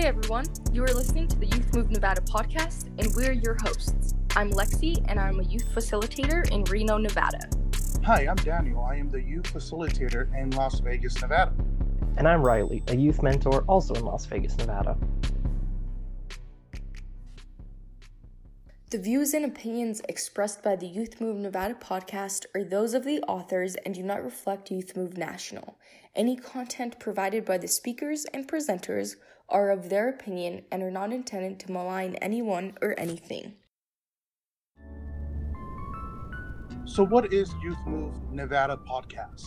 Hey everyone, you are listening to the Youth Move Nevada podcast, and we're your hosts. I'm Lexi, and I'm a youth facilitator in Reno, Nevada. Hi, I'm Daniel. I am the youth facilitator in Las Vegas, Nevada. And I'm Riley, a youth mentor also in Las Vegas, Nevada. The views and opinions expressed by the Youth Move Nevada podcast are those of the authors and do not reflect Youth Move National. Any content provided by the speakers and presenters are of their opinion and are not intended to malign anyone or anything. So, what is Youth Move Nevada podcast?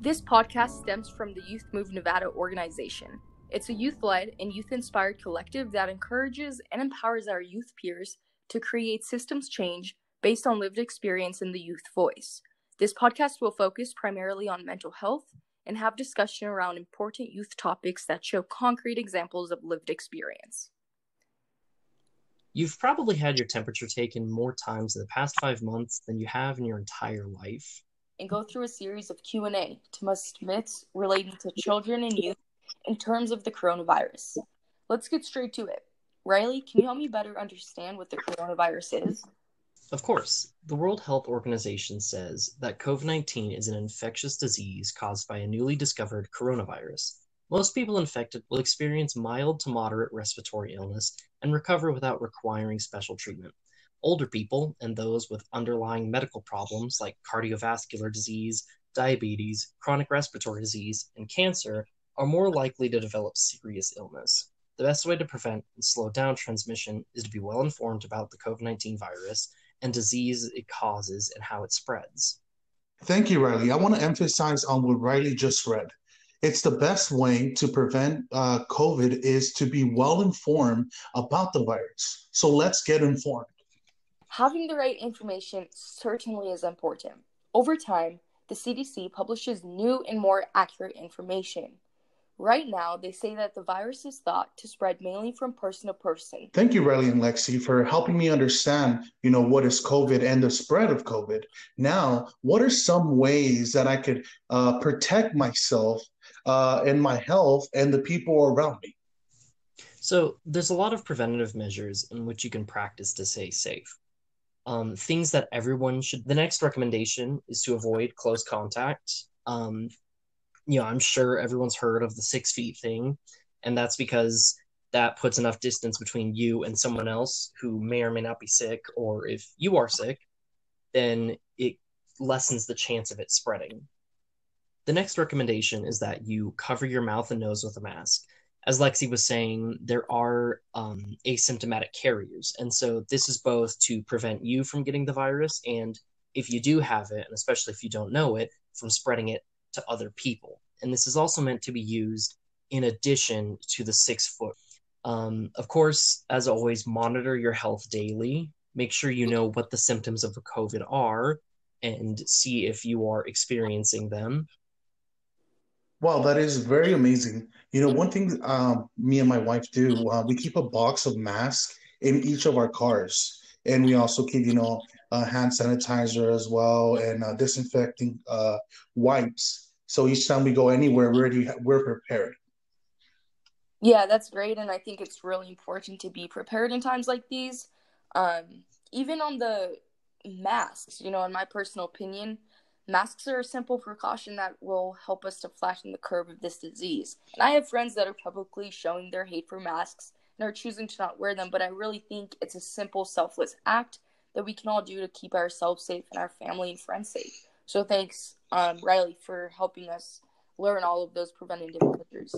This podcast stems from the Youth Move Nevada organization. It's a youth led and youth inspired collective that encourages and empowers our youth peers to create systems change based on lived experience in the youth voice. This podcast will focus primarily on mental health and have discussion around important youth topics that show concrete examples of lived experience. You've probably had your temperature taken more times in the past 5 months than you have in your entire life. And go through a series of Q&A to bust myths relating to children and youth in terms of the coronavirus. Let's get straight to it. Riley, can you help me better understand what the coronavirus is? Of course, the World Health Organization says that COVID 19 is an infectious disease caused by a newly discovered coronavirus. Most people infected will experience mild to moderate respiratory illness and recover without requiring special treatment. Older people and those with underlying medical problems like cardiovascular disease, diabetes, chronic respiratory disease, and cancer are more likely to develop serious illness. The best way to prevent and slow down transmission is to be well informed about the COVID 19 virus and disease it causes and how it spreads. Thank you, Riley. I want to emphasize on what Riley just read. It's the best way to prevent uh, COVID is to be well informed about the virus. So let's get informed. Having the right information certainly is important. Over time, the CDC publishes new and more accurate information. Right now, they say that the virus is thought to spread mainly from person to person. Thank you, Riley and Lexi, for helping me understand, you know, what is COVID and the spread of COVID. Now, what are some ways that I could uh, protect myself uh, and my health and the people around me? So, there's a lot of preventative measures in which you can practice to stay safe. Um, things that everyone should. The next recommendation is to avoid close contact. Um, you know, I'm sure everyone's heard of the six feet thing, and that's because that puts enough distance between you and someone else who may or may not be sick, or if you are sick, then it lessens the chance of it spreading. The next recommendation is that you cover your mouth and nose with a mask. As Lexi was saying, there are um, asymptomatic carriers, and so this is both to prevent you from getting the virus, and if you do have it, and especially if you don't know it, from spreading it to other people. And this is also meant to be used in addition to the six foot. Um, of course, as always, monitor your health daily. Make sure you know what the symptoms of COVID are and see if you are experiencing them. Wow, that is very amazing. You know, one thing um, me and my wife do, uh, we keep a box of masks in each of our cars. And we also keep, you know, uh, hand sanitizer as well and uh, disinfecting uh, wipes. So each time we go anywhere, we're we're prepared. Yeah, that's great, and I think it's really important to be prepared in times like these. Um, even on the masks, you know, in my personal opinion, masks are a simple precaution that will help us to flatten the curve of this disease. And I have friends that are publicly showing their hate for masks and are choosing to not wear them, but I really think it's a simple, selfless act that we can all do to keep ourselves safe and our family and friends safe. So thanks, um, Riley, for helping us learn all of those preventative measures.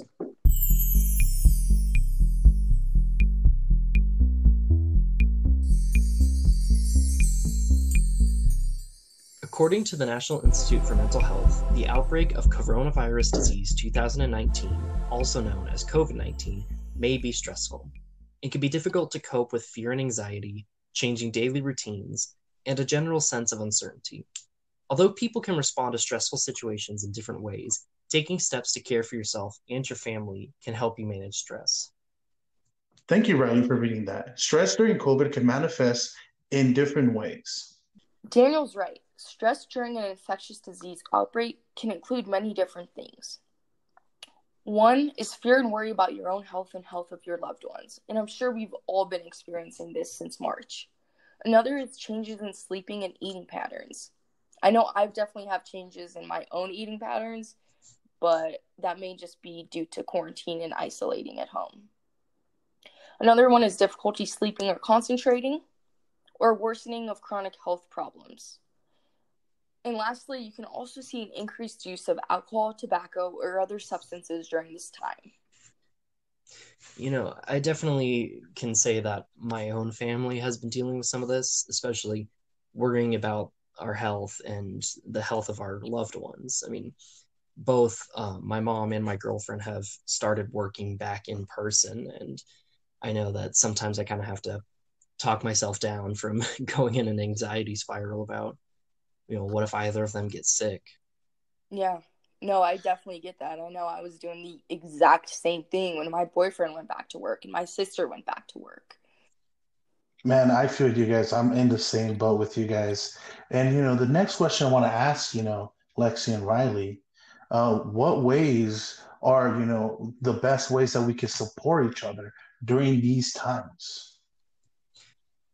According to the National Institute for Mental Health, the outbreak of coronavirus disease 2019, also known as COVID 19, may be stressful. It can be difficult to cope with fear and anxiety, changing daily routines, and a general sense of uncertainty. Although people can respond to stressful situations in different ways, taking steps to care for yourself and your family can help you manage stress. Thank you, Riley, for reading that. Stress during COVID can manifest in different ways. Daniel's right. Stress during an infectious disease outbreak can include many different things. One is fear and worry about your own health and health of your loved ones. And I'm sure we've all been experiencing this since March. Another is changes in sleeping and eating patterns. I know I've definitely have changes in my own eating patterns, but that may just be due to quarantine and isolating at home. Another one is difficulty sleeping or concentrating, or worsening of chronic health problems. And lastly, you can also see an increased use of alcohol, tobacco, or other substances during this time. You know, I definitely can say that my own family has been dealing with some of this, especially worrying about our health and the health of our loved ones. I mean, both uh, my mom and my girlfriend have started working back in person, and I know that sometimes I kind of have to talk myself down from going in an anxiety spiral about you know, what if either of them get sick? Yeah. No, I definitely get that. I know I was doing the exact same thing when my boyfriend went back to work and my sister went back to work. Man, I feel you guys. I'm in the same boat with you guys. And, you know, the next question I want to ask, you know, Lexi and Riley, uh, what ways are, you know, the best ways that we can support each other during these times?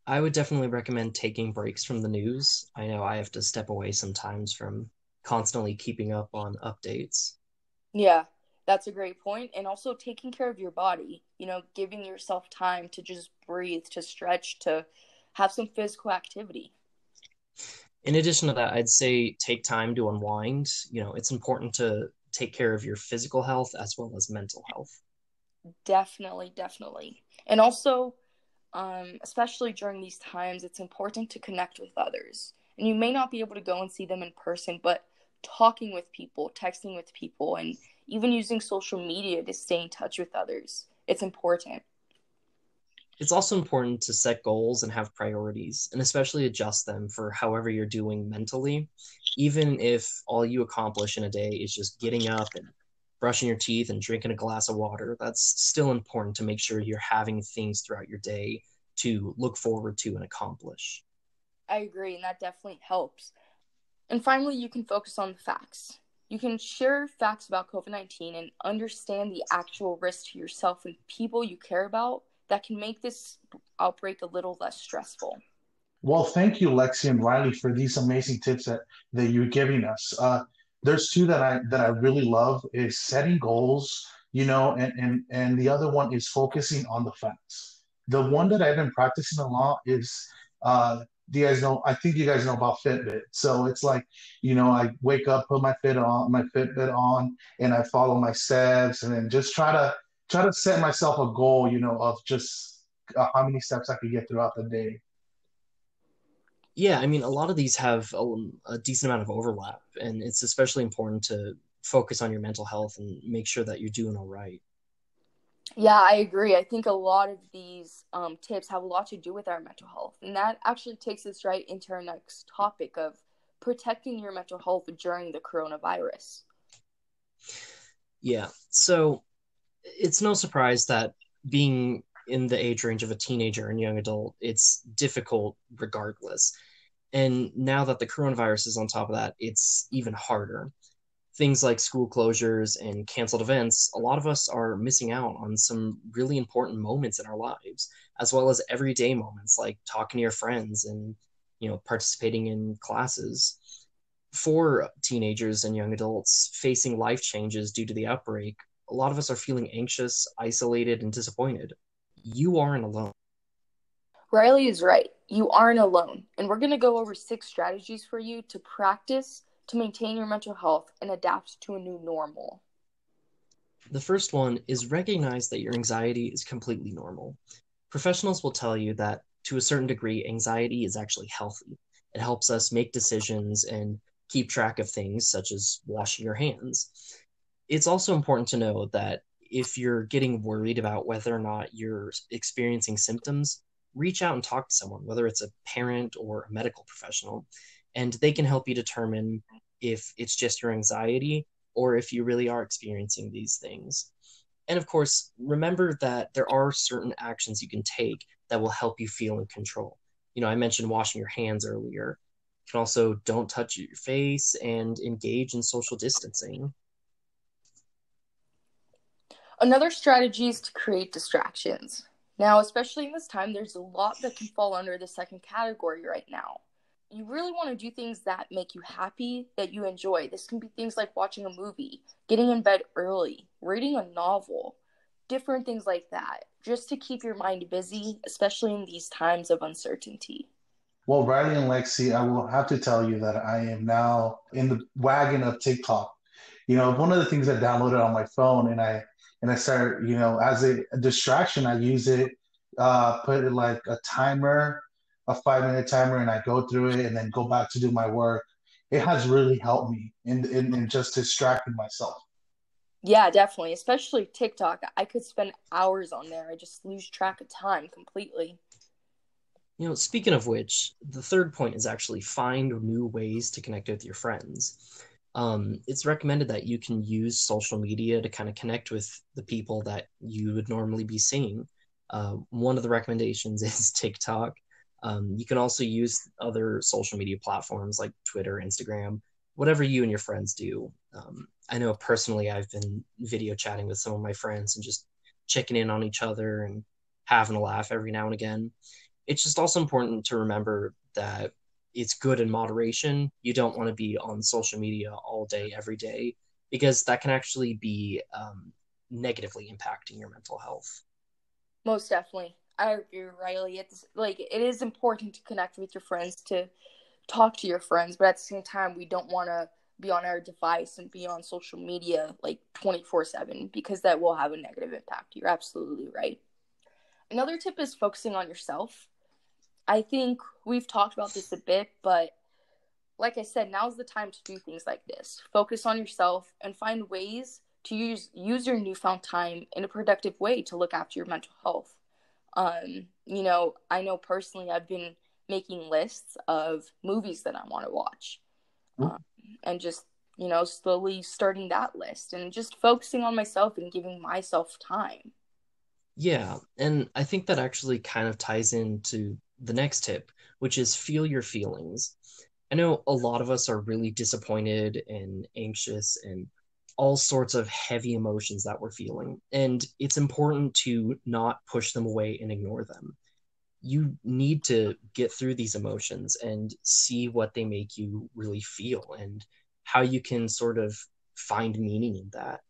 I would definitely recommend taking breaks from the news. I know I have to step away sometimes from constantly keeping up on updates. Yeah, that's a great point. And also taking care of your body, you know, giving yourself time to just breathe, to stretch, to have some physical activity. In addition to that, I'd say take time to unwind. You know, it's important to take care of your physical health as well as mental health. Definitely, definitely. And also, um, especially during these times, it's important to connect with others. And you may not be able to go and see them in person, but talking with people, texting with people, and even using social media to stay in touch with others, it's important. It's also important to set goals and have priorities, and especially adjust them for however you're doing mentally. Even if all you accomplish in a day is just getting up and brushing your teeth and drinking a glass of water, that's still important to make sure you're having things throughout your day to look forward to and accomplish. I agree, and that definitely helps. And finally, you can focus on the facts. You can share facts about COVID 19 and understand the actual risk to yourself and people you care about that can make this outbreak a little less stressful. Well, thank you, Lexi and Riley, for these amazing tips that, that you're giving us. Uh, there's two that I that I really love is setting goals, you know, and and and the other one is focusing on the facts. The one that I've been practicing a lot is uh do you guys know I think you guys know about Fitbit. So it's like, you know, I wake up, put my fit on my Fitbit on and I follow my steps and then just try to try to set myself a goal, you know, of just uh, how many steps I could get throughout the day yeah, I mean, a lot of these have a, a, decent amount of overlap, and it's especially important to focus on your mental health and make sure that you're doing all right. Yeah, I agree. I think a lot of these um, tips have a lot to do with our mental health, and that actually takes us right into our next topic of protecting your mental health during the coronavirus. Yeah, so it's no surprise that being in the age range of a teenager and young adult, it's difficult regardless. And now that the coronavirus is on top of that, it's even harder. Things like school closures and canceled events, a lot of us are missing out on some really important moments in our lives, as well as everyday moments like talking to your friends and you know participating in classes. For teenagers and young adults facing life changes due to the outbreak, a lot of us are feeling anxious, isolated, and disappointed. You aren't alone. Riley is right. You aren't alone. And we're going to go over six strategies for you to practice to maintain your mental health and adapt to a new normal. The first one is recognize that your anxiety is completely normal. Professionals will tell you that to a certain degree, anxiety is actually healthy. It helps us make decisions and keep track of things such as washing your hands. It's also important to know that if you're getting worried about whether or not you're experiencing symptoms, reach out and talk to someone, whether it's a parent or a medical professional, and they can help you determine if it's just your anxiety or if you really are experiencing these things. And of course, remember that there are certain actions you can take that will help you feel in control. You know, I mentioned washing your hands earlier. You can also don't touch your face and engage in social distancing. Another strategy is to create distractions. Now, especially in this time, there's a lot that can fall under the second category right now. You really want to do things that make you happy, that you enjoy. This can be things like watching a movie, getting in bed early, reading a novel, different things like that, just to keep your mind busy, especially in these times of uncertainty. Well, Riley and Lexi, I will have to tell you that I am now in the wagon of TikTok. You know, one of the things I downloaded on my phone and I and I started, you know, as a, a distraction, I use it, uh, put it like a timer, a five minute timer, and I go through it and then go back to do my work. It has really helped me in, in, in just distracting myself. Yeah, definitely. Especially TikTok. I could spend hours on there. I just lose track of time completely. You know, speaking of which, the third point is actually find new ways to connect with your friends um, it's recommended that you can use social media to kind of connect with the people that you would normally be seeing. Uh, one of the recommendations is TikTok. Um, you can also use other social media platforms like Twitter, Instagram, whatever you and your friends do. Um, I know personally, I've been video chatting with some of my friends and just checking in on each other and having a laugh every now and again. It's just also important to remember that it's good in moderation. You don't want to be on social media all day, every day, because that can actually be um, negatively impacting your mental health. Most definitely. I agree, Riley. It's like it is important to connect with your friends, to talk to your friends, but at the same time, we don't want to be on our device and be on social media like 24 7 because that will have a negative impact. You're absolutely right. Another tip is focusing on yourself. I think we've talked about this a bit, but like I said, now's the time to do things like this. Focus on yourself and find ways to use use your newfound time in a productive way to look after your mental health. Um, you know, I know personally I've been making lists of movies that I want to watch, mm-hmm. um, and just you know slowly starting that list and just focusing on myself and giving myself time. Yeah, and I think that actually kind of ties into the next tip, which is feel your feelings. I know a lot of us are really disappointed and anxious and all sorts of heavy emotions that we're feeling. And it's important to not push them away and ignore them. You need to get through these emotions and see what they make you really feel and how you can sort of find meaning in that.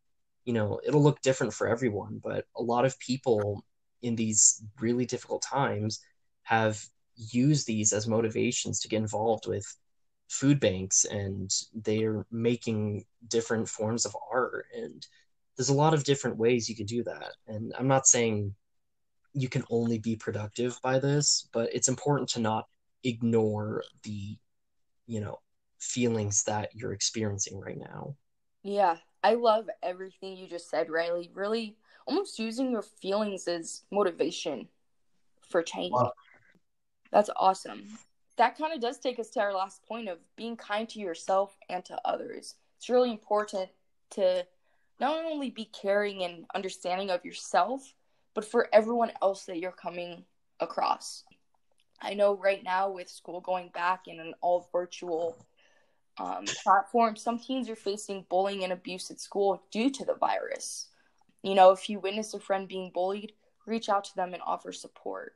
You know, it'll look different for everyone, but a lot of people in these really difficult times have used these as motivations to get involved with food banks and they're making different forms of art and there's a lot of different ways you can do that. And i'm not saying you can only be productive by this but it's important to not ignore the you know feelings that you're experiencing right now. Yeah i love everything you just said riley. Really almost using your feelings as motivation for change. Wow. That's awesome. That kind of does take us to our last point of being kind to yourself and to others. It's really important to not only be caring and understanding of yourself, but for everyone else that you're coming across. I know right now with school going back in an all virtual um, platform, some teens are facing bullying and abuse at school due to the virus. You know, if you witness a friend being bullied, reach out to them and offer support.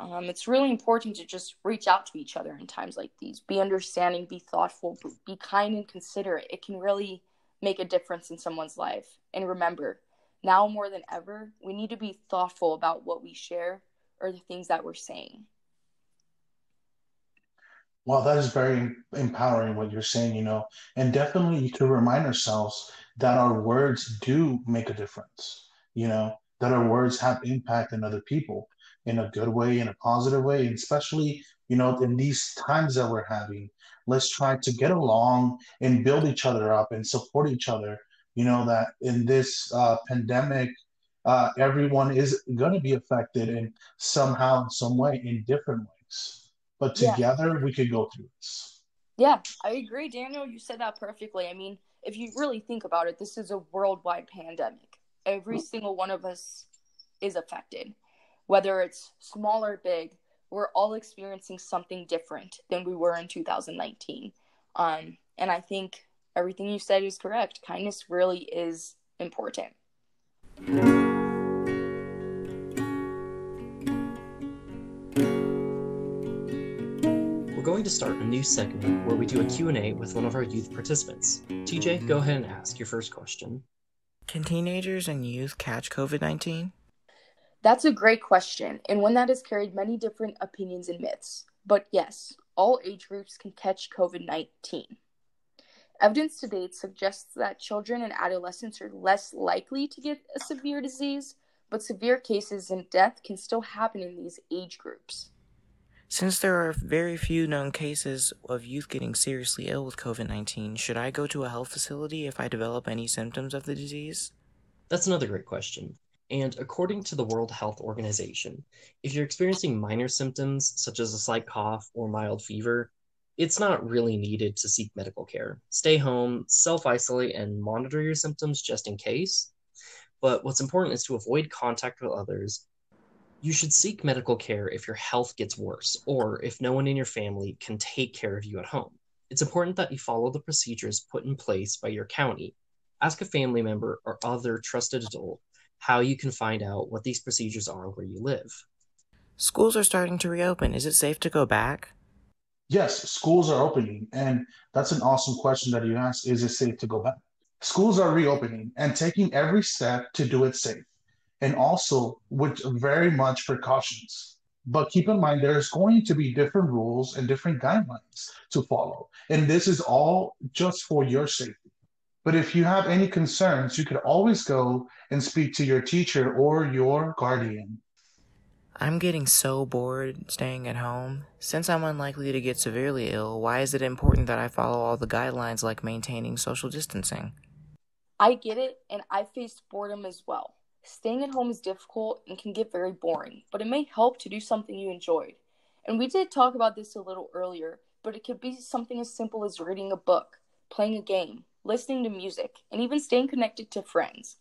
Um, it's really important to just reach out to each other in times like these. Be understanding, be thoughtful, be kind and considerate. It can really make a difference in someone's life. And remember, now more than ever, we need to be thoughtful about what we share or the things that we're saying. Well, that is very empowering what you're saying, you know, and definitely to remind ourselves that our words do make a difference, you know, that our words have impact in other people in a good way, in a positive way, and especially, you know, in these times that we're having, let's try to get along and build each other up and support each other. You know, that in this uh, pandemic, uh, everyone is going to be affected in somehow, some way, in different ways. But together, yeah. we could go through this. Yeah, I agree, Daniel. You said that perfectly. I mean, if you really think about it, this is a worldwide pandemic. Every mm-hmm. single one of us is affected whether it's small or big, we're all experiencing something different than we were in 2019. Um, and I think everything you said is correct. Kindness really is important. We're going to start a new segment where we do a Q&A with one of our youth participants. TJ, go ahead and ask your first question. Can teenagers and youth catch COVID 19? That's a great question, and one that has carried many different opinions and myths. But yes, all age groups can catch COVID 19. Evidence to date suggests that children and adolescents are less likely to get a severe disease, but severe cases and death can still happen in these age groups. Since there are very few known cases of youth getting seriously ill with COVID 19, should I go to a health facility if I develop any symptoms of the disease? That's another great question. And according to the World Health Organization, if you're experiencing minor symptoms such as a slight cough or mild fever, it's not really needed to seek medical care. Stay home, self isolate, and monitor your symptoms just in case. But what's important is to avoid contact with others you should seek medical care if your health gets worse or if no one in your family can take care of you at home. It's important that you follow the procedures put in place by your county. Ask a family member or other trusted adult how you can find out what these procedures are where you live. Schools are starting to reopen. Is it safe to go back? Yes, schools are opening, and that's an awesome question that you asked. Is it safe to go back? Schools are reopening and taking every step to do it safe and also with very much precautions. But keep in mind, there's going to be different rules and different guidelines to follow. And this is all just for your safety. But if you have any concerns, you could always go and speak to your teacher or your guardian. I'm getting so bored staying at home. Since I'm unlikely to get severely ill, why is it important that I follow all the guidelines like maintaining social distancing? I get it, and I faced boredom as well. Staying at home is difficult and can get very boring, but it may help to do something you enjoyed. And we did talk about this a little earlier, but it could be something as simple as reading a book, playing a game, listening to music, and even staying connected to friends.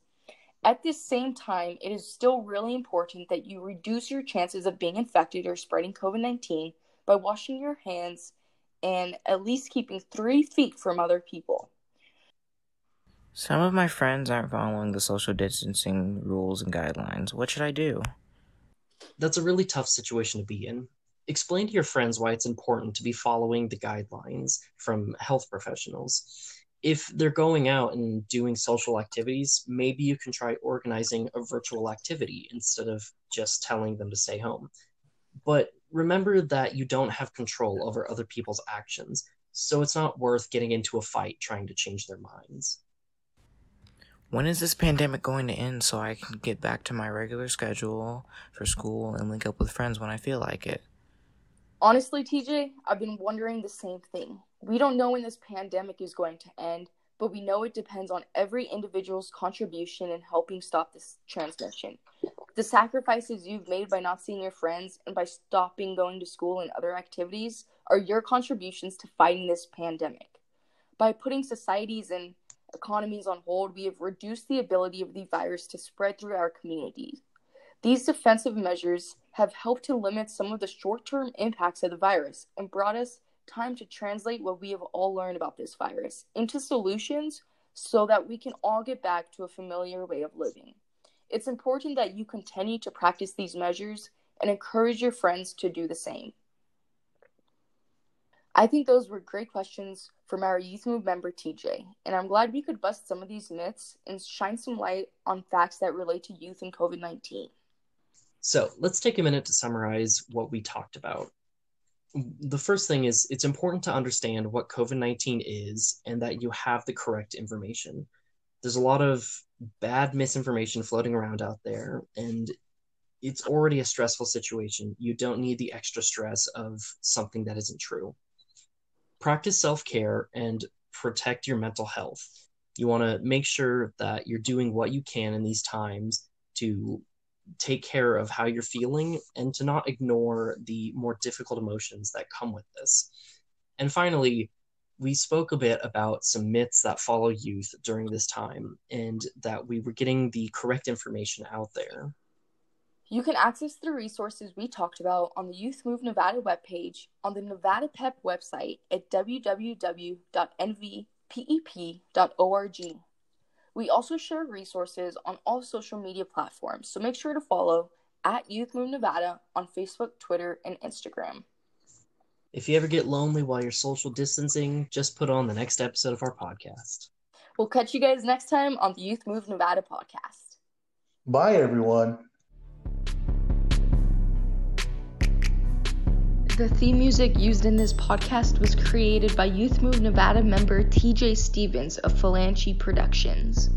At the same time, it is still really important that you reduce your chances of being infected or spreading COVID 19 by washing your hands and at least keeping three feet from other people. Some of my friends aren't following the social distancing rules and guidelines. What should I do? That's a really tough situation to be in. Explain to your friends why it's important to be following the guidelines from health professionals. If they're going out and doing social activities, maybe you can try organizing a virtual activity instead of just telling them to stay home. But remember that you don't have control over other people's actions, so it's not worth getting into a fight trying to change their minds. When is this pandemic going to end so I can get back to my regular schedule for school and link up with friends when I feel like it? Honestly, TJ, I've been wondering the same thing. We don't know when this pandemic is going to end, but we know it depends on every individual's contribution in helping stop this transmission. The sacrifices you've made by not seeing your friends and by stopping going to school and other activities are your contributions to fighting this pandemic. By putting societies and economies on hold, we have reduced the ability of the virus to spread through our communities. These defensive measures have helped to limit some of the short term impacts of the virus and brought us time to translate what we have all learned about this virus into solutions so that we can all get back to a familiar way of living. It's important that you continue to practice these measures and encourage your friends to do the same. I think those were great questions from our Youth Move member TJ, and I'm glad we could bust some of these myths and shine some light on facts that relate to youth and COVID 19. So let's take a minute to summarize what we talked about. The first thing is it's important to understand what COVID 19 is and that you have the correct information. There's a lot of bad misinformation floating around out there, and it's already a stressful situation. You don't need the extra stress of something that isn't true practice self care and protect your mental health. You want to make sure that you're doing what you can in these times to take care of how you're feeling and to not ignore the more difficult emotions that come with this. And finally, we spoke a bit about some myths that follow youth during this time and that we were getting the correct information out there. You can access the resources we talked about on the Youth Move Nevada webpage on the Nevada PEP website at www.nvpep.org. We also share resources on all social media platforms, so make sure to follow at Youth Move Nevada on Facebook, Twitter, and Instagram. If you ever get lonely while you're social distancing, just put on the next episode of our podcast. We'll catch you guys next time on the Youth Move Nevada podcast. Bye, everyone. The theme music used in this podcast was created by Youth Move Nevada member TJ Stevens of Phalange Productions.